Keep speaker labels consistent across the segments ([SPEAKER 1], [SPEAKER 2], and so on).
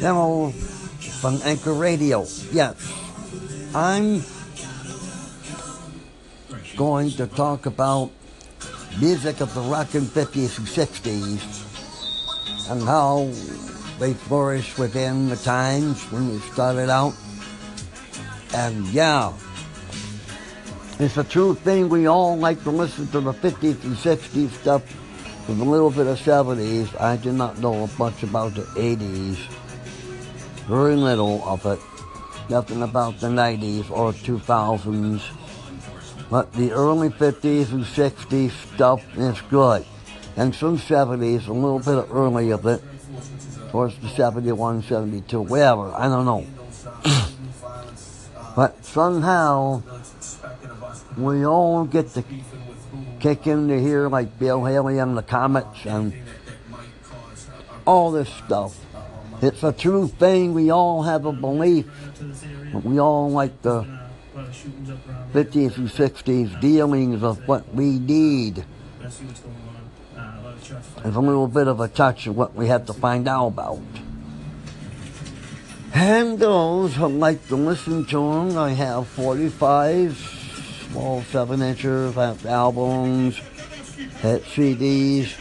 [SPEAKER 1] Hello from Anchor Radio. Yes, I'm going to talk about music of the rockin' 50s and 60s and how they flourished within the times when you started out. And yeah, it's a true thing. We all like to listen to the 50s and 60s stuff with a little bit of 70s. I do not know much about the 80s. Very little of it. Nothing about the 90s or 2000s. But the early 50s and 60s stuff is good. And some 70s, a little bit early of it, towards the 71, 72, whatever. I don't know. but somehow, we all get to kick into here like Bill Haley and the Comets and all this stuff. It's a true thing. We all have a belief. We all like the 50s and 60s dealings of what we need. There's a little bit of a touch of what we have to find out about. And those who like to listen to them, I have 45 small 7 inchers, I have albums, CDs,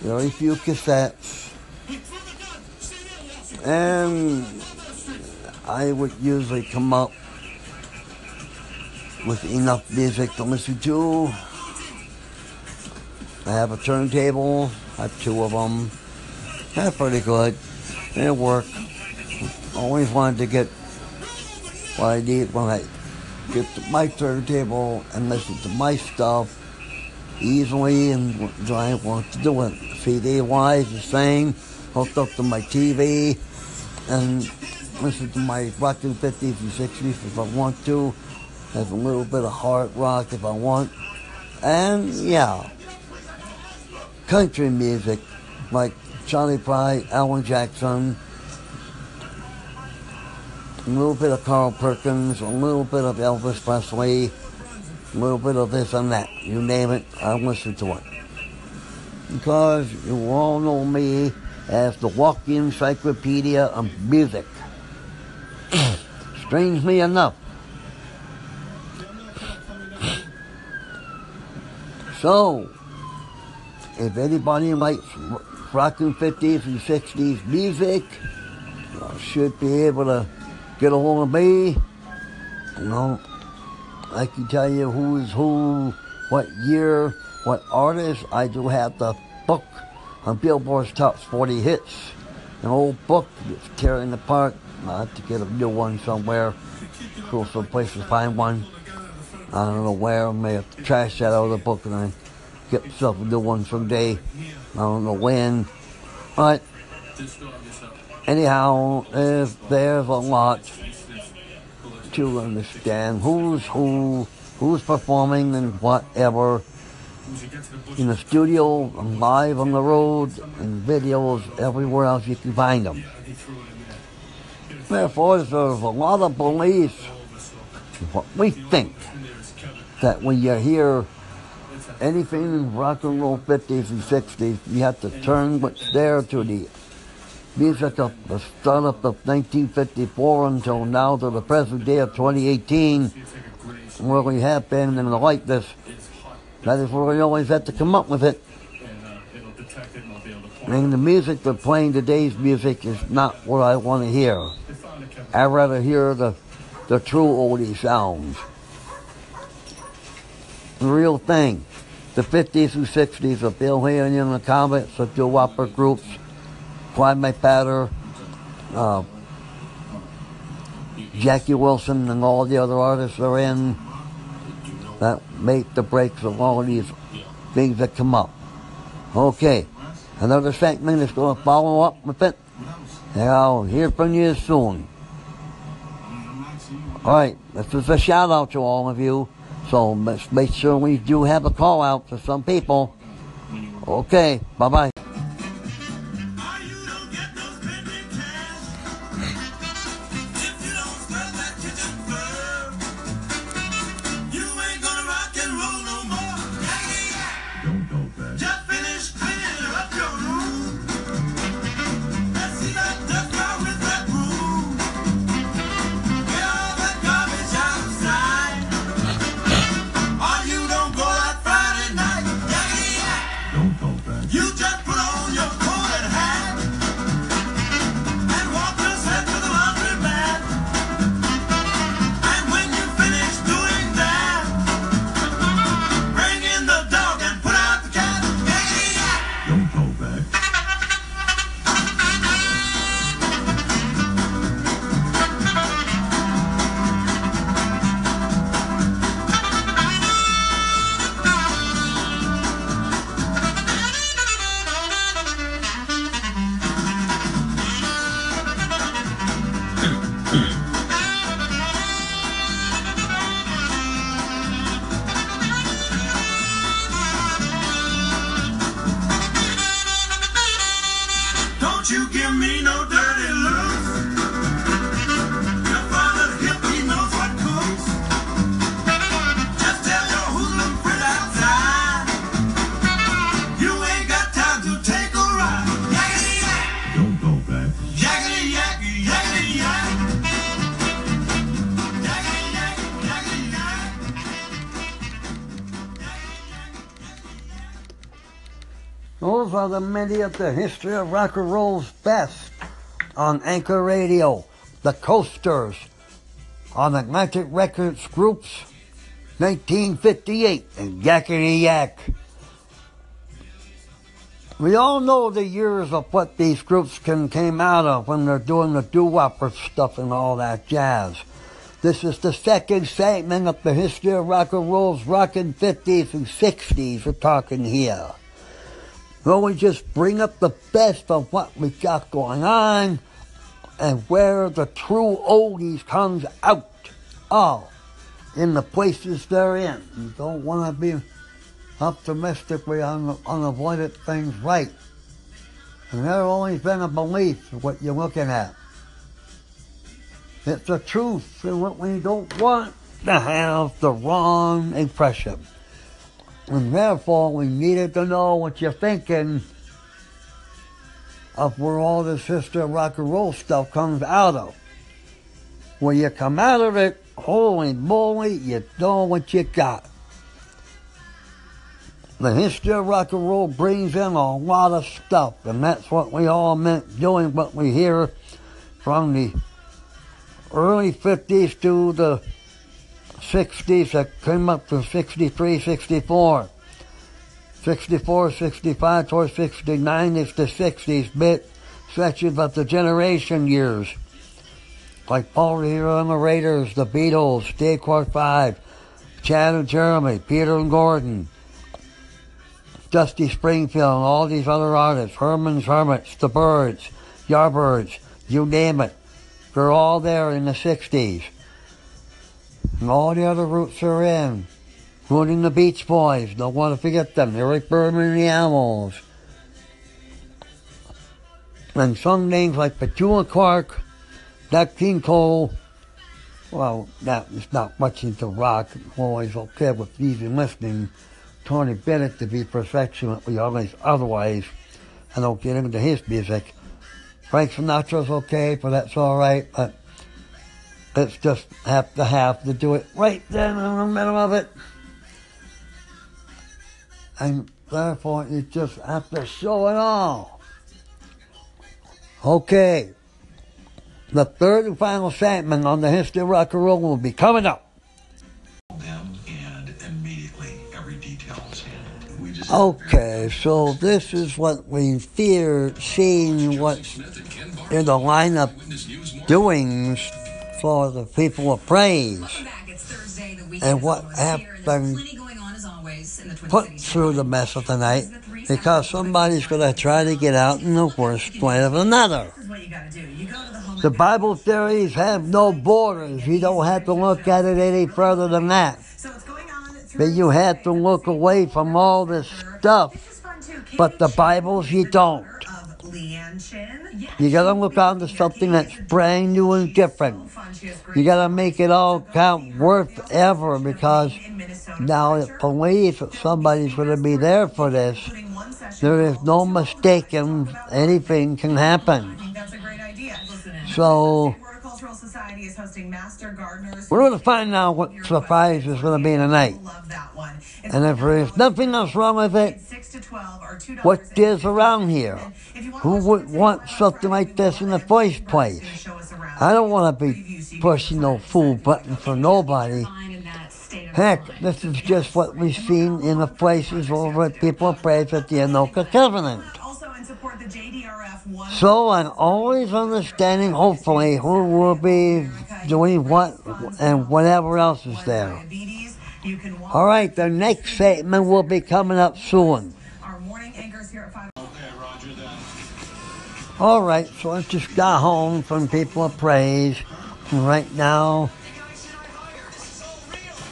[SPEAKER 1] very few cassettes. And I would usually come up with enough music to listen to. I have a turntable, I have two of them. They're pretty good. They work. Always wanted to get what I need when I get to my turntable and listen to my stuff easily and I want to do it. CD wise, the same. Hooked up to my TV and listen to my rockin' 50s and 60s if I want to. Have a little bit of hard rock if I want. And yeah, country music like Charley Pride, Alan Jackson, a little bit of Carl Perkins, a little bit of Elvis Presley, a little bit of this and that. You name it, I listen to it. Because you all know me as the walking encyclopedia of music. Strangely enough. So, if anybody likes rockin' 50s and 60s music, should be able to get a hold of me. You know, I can tell you who's who, what year, what artist. I do have the book on Billboard's Top 40 Hits. An old book that's tearing apart. I have to get a new one somewhere. Go someplace to find one. I don't know where. I may have to trash that the book and I get myself a new one someday. I don't know when. But anyhow, there's, there's a lot to understand who's who, who's performing and whatever. In the studio, live on the road, and videos everywhere else you can find them. Therefore, there's a lot of beliefs, what we think, that when you hear anything in rock and roll 50s and 60s, you have to turn what's there to the music of the start of 1954 until now to the present day of 2018, where we have been and like this. That is where we always have to come up with it. And the music they're playing today's music is not what I want to hear. I'd rather hear the, the true oldie sounds. The real thing. The 50s and 60s of Bill Haley and the Comets, the Joe Whopper groups, Clyde McPhatter, uh, Jackie Wilson, and all the other artists are in that make the breaks of all these things that come up. Okay, another segment is going to follow up with it, and I'll hear from you soon. All right, this is a shout out to all of you, so make sure we do have a call out to some people. Okay, bye bye.
[SPEAKER 2] you give me
[SPEAKER 1] no are the many of the history of rock and roll's best on Anchor Radio, the Coasters, on Atlantic Records Groups, 1958, and Yakety Yak. We all know the years of what these groups can came out of when they're doing the doo-wop stuff and all that jazz. This is the second segment of the history of rock and roll's rockin' 50s and 60s we're talking here. Well, we just bring up the best of what we've got going on and where the true oldies comes out. All in the places they're in. You don't want to be optimistically un- unavoided things right. And there's always been a belief of what you're looking at. It's the truth, and what we don't want to have the wrong impression. And therefore, we needed to know what you're thinking of where all this history of rock and roll stuff comes out of. When you come out of it, holy moly, you know what you got. The history of rock and roll brings in a lot of stuff, and that's what we all meant doing what we hear from the early 50s to the 60s that came up to 63, 64. 64, 65, towards 69 is the 60s bit stretches of the generation years. Like Paul Revere and the Raiders, the Beatles, Dave Clark 5, Chad and Jeremy, Peter and Gordon, Dusty Springfield, and all these other artists, Herman's Hermits, the Byrds, Yardbirds, you name it. They're all there in the 60s. And all the other roots are in, including the Beach Boys. Don't want to forget them. Eric Burdon and the Animals. And some names like Petula Clark, King Cole. Well, that is not much into rock. Always okay with easy listening. Tony Bennett to be perfectionately always otherwise. I don't get into his music. Frank Sinatra's okay, but that's all right. But it's just have to have to do it right then in the middle of it. And therefore, you just have to show it all. Okay. The third and final segment on the history of rock and roll will be coming up.
[SPEAKER 2] them and immediately every detail is. We just
[SPEAKER 1] Okay, so this is what we fear seeing what's in the lineup doings for the people of praise.
[SPEAKER 3] Welcome back. It's Thursday. The weekend
[SPEAKER 1] And what
[SPEAKER 3] almost here, and
[SPEAKER 1] happened
[SPEAKER 3] there's plenty going on as always in the Twin
[SPEAKER 1] Put through the mess of the night because somebody's going to try to get out in the worst way of another.
[SPEAKER 3] This is what you got to do. You go to the
[SPEAKER 1] Bible theories have no borders. You don't have to look at it any further than that.
[SPEAKER 3] So it's going on
[SPEAKER 1] But you have to look away from all this stuff.
[SPEAKER 3] This is fun too.
[SPEAKER 1] But the Bibles, you don't.
[SPEAKER 3] Leanne.
[SPEAKER 1] You got to look onto something that's brand new and different. You got to make it all count worth ever because now believes that somebody's to be there for this. There is no mistaking anything can happen. So
[SPEAKER 3] Society is hosting Master Gardeners.
[SPEAKER 1] we're going to find out what surprise is going to be tonight.
[SPEAKER 3] Love that one.
[SPEAKER 1] And if there's nothing else wrong with it,
[SPEAKER 3] six to twelve or two dollars.
[SPEAKER 1] what is around here? Who would want something like this in the first place? I don't want to be pushing no fool button for nobody. Heck, this is just what we've seen in the places over at People Praise at the Anoka Covenant.
[SPEAKER 3] Also in support the JDRF one.
[SPEAKER 1] So I'm always understanding, hopefully, who will be doing what and whatever else is there. All right, the next segment will be coming up soon. All right, so I just got home from People of Praise. And right now,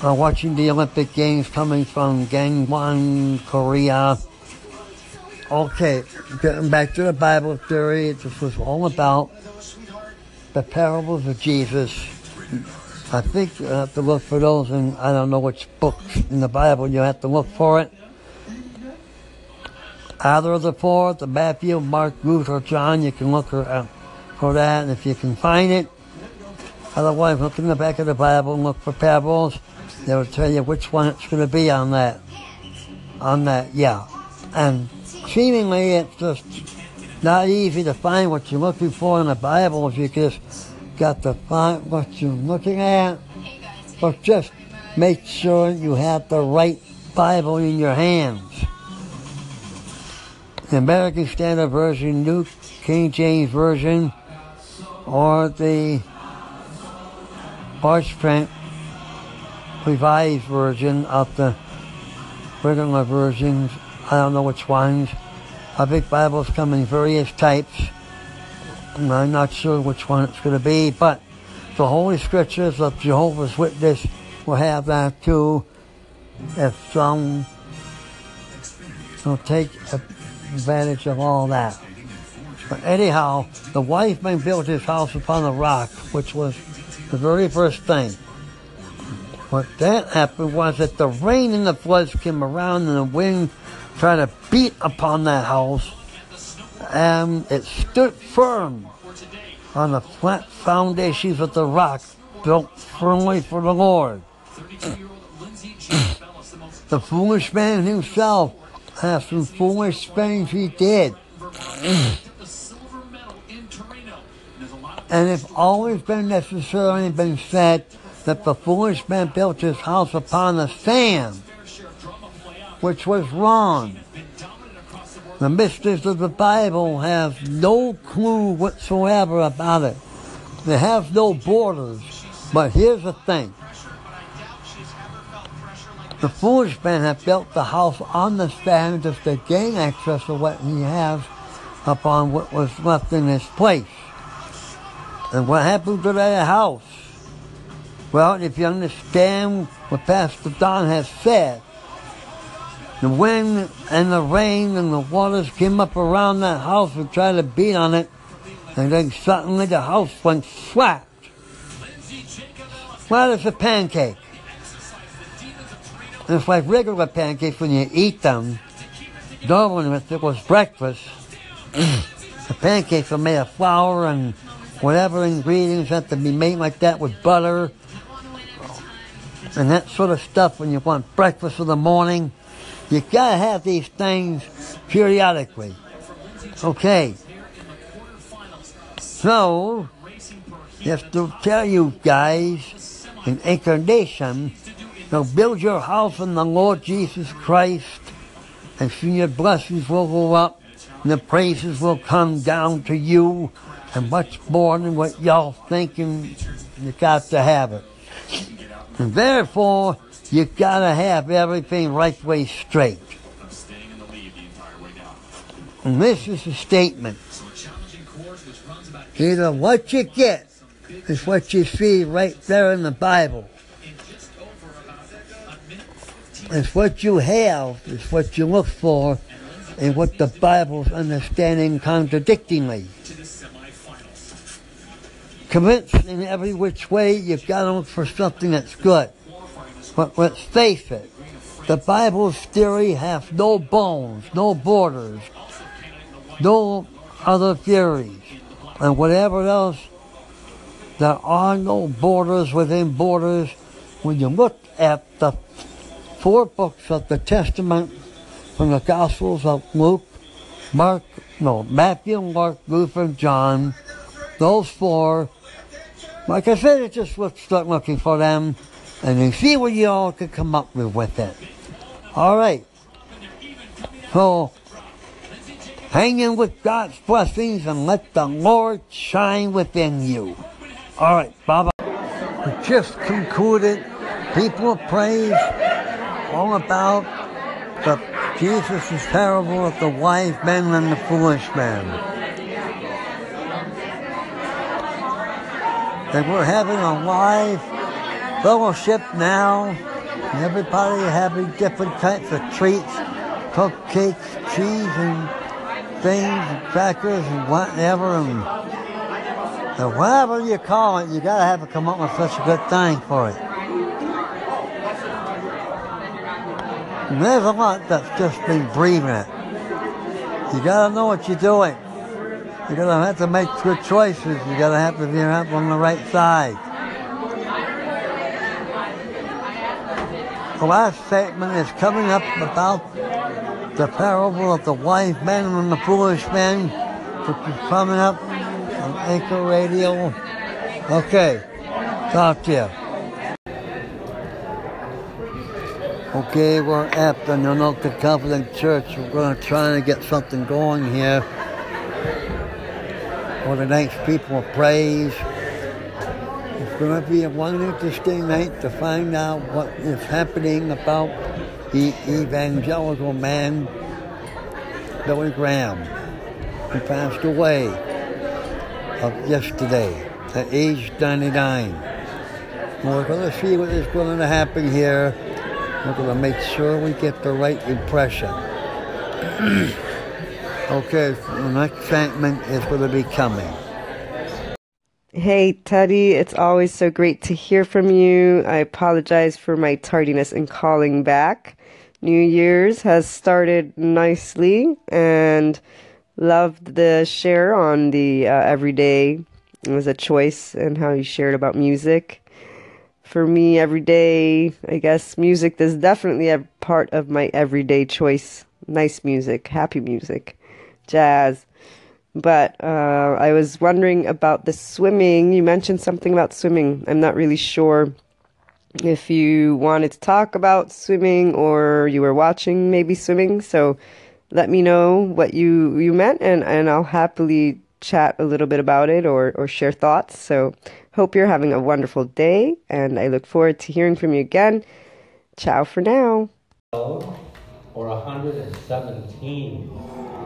[SPEAKER 1] I'm watching the Olympic Games coming from Gangwon, Korea. Okay, getting back to the Bible theory, this was all about the parables of Jesus. I think you have to look for those in, I don't know which books in the Bible, you have to look for it. Either of the four, the Matthew, Mark, Ruth, or John, you can look for, for that, and if you can find it. Otherwise, look in the back of the Bible and look for parables. They will tell you which one it's going to be on that. On that, yeah. And seemingly it's just not easy to find what you're looking for in the Bible if you just got to find what you're looking at. But just make sure you have the right Bible in your hands. The American Standard Version, New King James Version, or the large print revised version of the regular versions. I don't know which ones. I think Bibles come in various types. And I'm not sure which one it's going to be, but the Holy Scriptures of Jehovah's Witness will have that too. If some will take advantage of all that. But anyhow, the wise man built his house upon a rock, which was the very first thing. What that happened was that the rain and the floods came around and the wind tried to beat upon that house and it stood firm on the flat foundations of the rock built firmly for the Lord. the foolish man himself has some foolish things he did. and it's always been necessarily been said that the foolish man built his house upon the sand, which was wrong. The mysteries of the Bible have no clue whatsoever about it. They have no borders. But here's the thing. The foolish man had built the house on the just to gain access to what he has upon what was left in his place. And what happened to that house? Well, if you understand what Pastor Don has said, the wind and the rain and the waters came up around that house and tried to beat on it, and then suddenly the house went flat. Flat as a pancake. And it's like regular pancakes when you eat them. Normally, if it was breakfast, the pancakes are made of flour and whatever ingredients have to be made like that with butter and that sort of stuff when you want breakfast in the morning. You gotta have these things periodically. Okay. So, just to tell you guys, in incarnation, so build your house in the Lord Jesus Christ, and soon your blessings will go up, and the praises will come down to you, and much more than what y'all thinking you got to have it. And therefore, you gotta have everything right way straight. And this is a statement. Either what you get is what you see right there in the Bible. It's what you have is what you look for and what the Bible's understanding contradictingly. Convinced in every which way, you've got to look for something that's good. But let's face it, the Bible's theory has no bones, no borders, no other theories. And whatever else, there are no borders within borders. When you look at the four books of the Testament from the Gospels of Luke, Mark, no, Matthew, Mark, Luke, and John, those four, like I said, it's just let's start looking for them and then see what you all can come up with with it. All right. So, hang in with God's blessings and let the Lord shine within you. All right, bye. We just concluded people of praise all about the Jesus' is parable of the wise man and the foolish man. And we're having a live fellowship now. Everybody having different types of treats, cupcakes, cheese, and things, and crackers, and whatever, and, whatever you call it, you gotta have to come up with such a good thing for it. And there's a lot that's just been breathing it. You gotta know what you're doing. You gotta have to make good choices. You gotta have to be on the right side. The last statement is coming up about the parable of the wise man and the foolish man, which is coming up on Anchor Radio. Okay, talk to you. Okay, we're at the Anoka Covenant Church. We're going to try and get something going here for the next people of praise. Be a one interesting night to find out what is happening about the evangelical man, Billy Graham, who passed away of yesterday at age 99. And we're going to see what is going to happen here. We're going to make sure we get the right impression. okay, the next segment is going to be coming.
[SPEAKER 4] Hey, Teddy, it's always so great to hear from you. I apologize for my tardiness in calling back. New Year's has started nicely and loved the share on the uh, everyday. It was a choice and how you shared about music. For me, every day, I guess music is definitely a part of my everyday choice. Nice music, happy music, jazz. But uh, I was wondering about the swimming. You mentioned something about swimming. I'm not really sure if you wanted to talk about swimming or you were watching maybe swimming. So let me know what you, you meant, and, and I'll happily chat a little bit about it or, or share thoughts. So hope you're having a wonderful day, and I look forward to hearing from you again. Ciao for now.
[SPEAKER 5] or 117.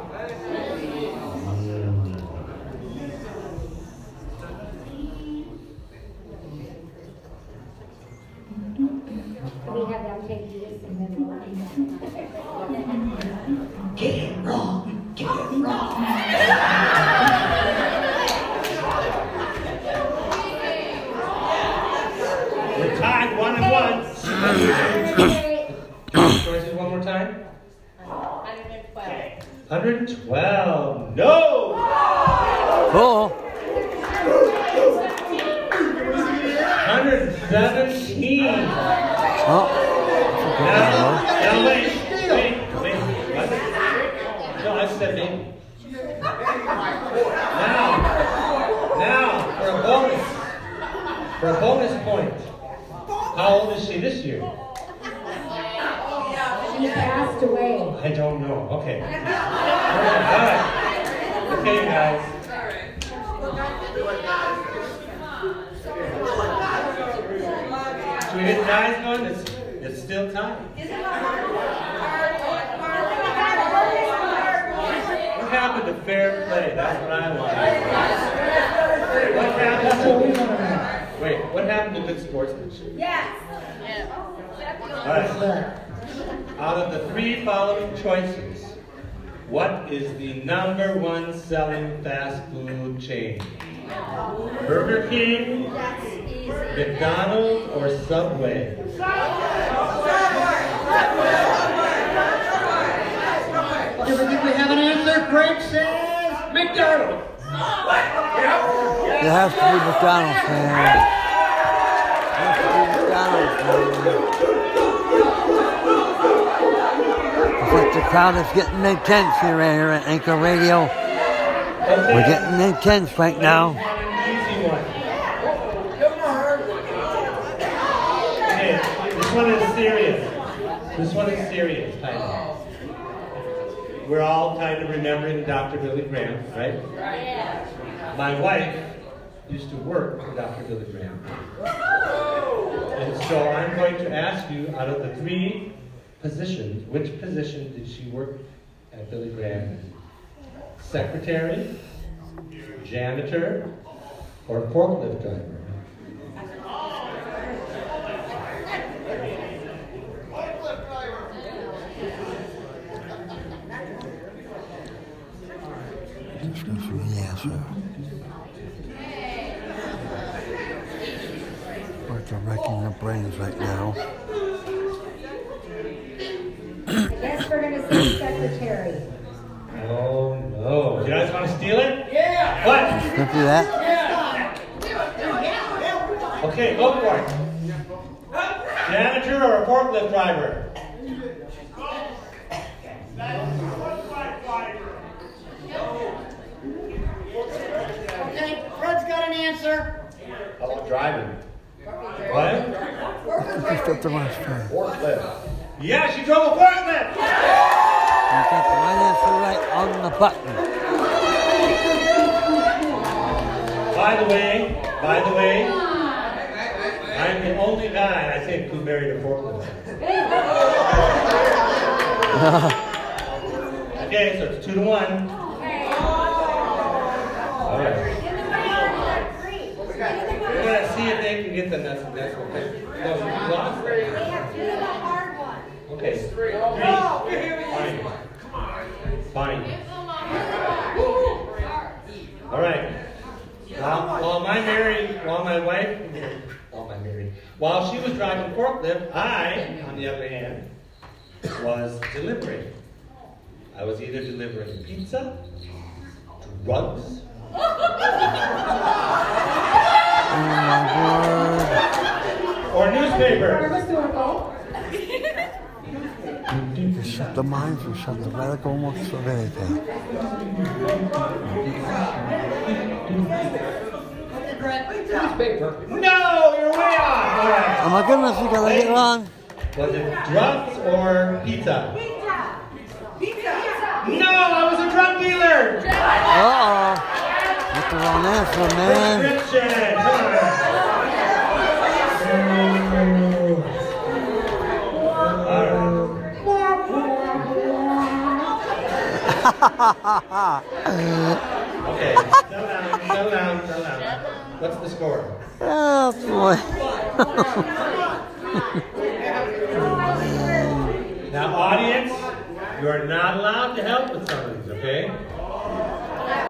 [SPEAKER 6] We have them take this and then we'll.
[SPEAKER 5] We're tied one and one. Choices one more time. 112. 112. No!
[SPEAKER 1] Oh,
[SPEAKER 5] 117.
[SPEAKER 1] Oh?
[SPEAKER 5] No, I said. Now, now for a bonus, for a bonus point. How old is she this year?
[SPEAKER 6] She passed away.
[SPEAKER 5] I don't know. Okay. Alright. Okay, guys. Hit one? It's, it's still time. What happened to fair play? That's what I want. What happened to, wait, what happened to good sportsmanship? Yes. All right. Out of the three following choices, what is the number one selling fast food chain? Burger King, McDonald's, or Subway? Subway! Subway! Subway!
[SPEAKER 7] Everything we have an answer, Craig says McDonald's.
[SPEAKER 1] it has to be McDonald's, man. It has to be McDonald's, man. It's like the crowd is getting intense here, here at Anchor Radio. We're getting intense right now.
[SPEAKER 5] Easy one. Okay, this one is serious. This one is serious. We're all kind of remembering Dr. Billy Graham, right? My wife used to work for Dr. Billy Graham. And so I'm going to ask you, out of the three positions, which position did she work at Billy Graham? Secretary, janitor, or forklift driver?
[SPEAKER 1] This goes for the answer. We're directing their brains right now.
[SPEAKER 6] Yes, we're gonna say secretary.
[SPEAKER 5] Oh no. You guys want to steal it? Yeah. What?
[SPEAKER 1] Don't do that.
[SPEAKER 5] Okay, go for it. Janitor or a forklift driver?
[SPEAKER 7] Okay, Fred's got an answer.
[SPEAKER 5] How about driving? What?
[SPEAKER 1] Just at the last time.
[SPEAKER 5] Forklift. Yeah, she drove a forklift.
[SPEAKER 1] You got the right answer right on the button.
[SPEAKER 5] By the way, by the way, I'm the only guy I think who married a forklift. okay, so it's two to one. All right. We're gonna see if they can get the next next one. No, you lost. Okay, three. Fine. Fine. All right. While, while my married, while my wife, while my married, while she was driving forklift, I, on the other hand, was delivering. I was either delivering pizza, drugs,
[SPEAKER 1] You shut the minds and shut the radical most of anything.
[SPEAKER 5] No, you're way off. All right.
[SPEAKER 1] Oh my goodness, you gotta get on.
[SPEAKER 5] Was it drugs or pizza? Pizza. pizza? No, I was a drug dealer.
[SPEAKER 1] Uh-oh. That's the wrong answer, man.
[SPEAKER 5] Prescription. Okay, settle down, settle down, settle down. What's the score?
[SPEAKER 1] Oh boy.
[SPEAKER 5] Now, audience, you are not allowed to help with some of these, okay?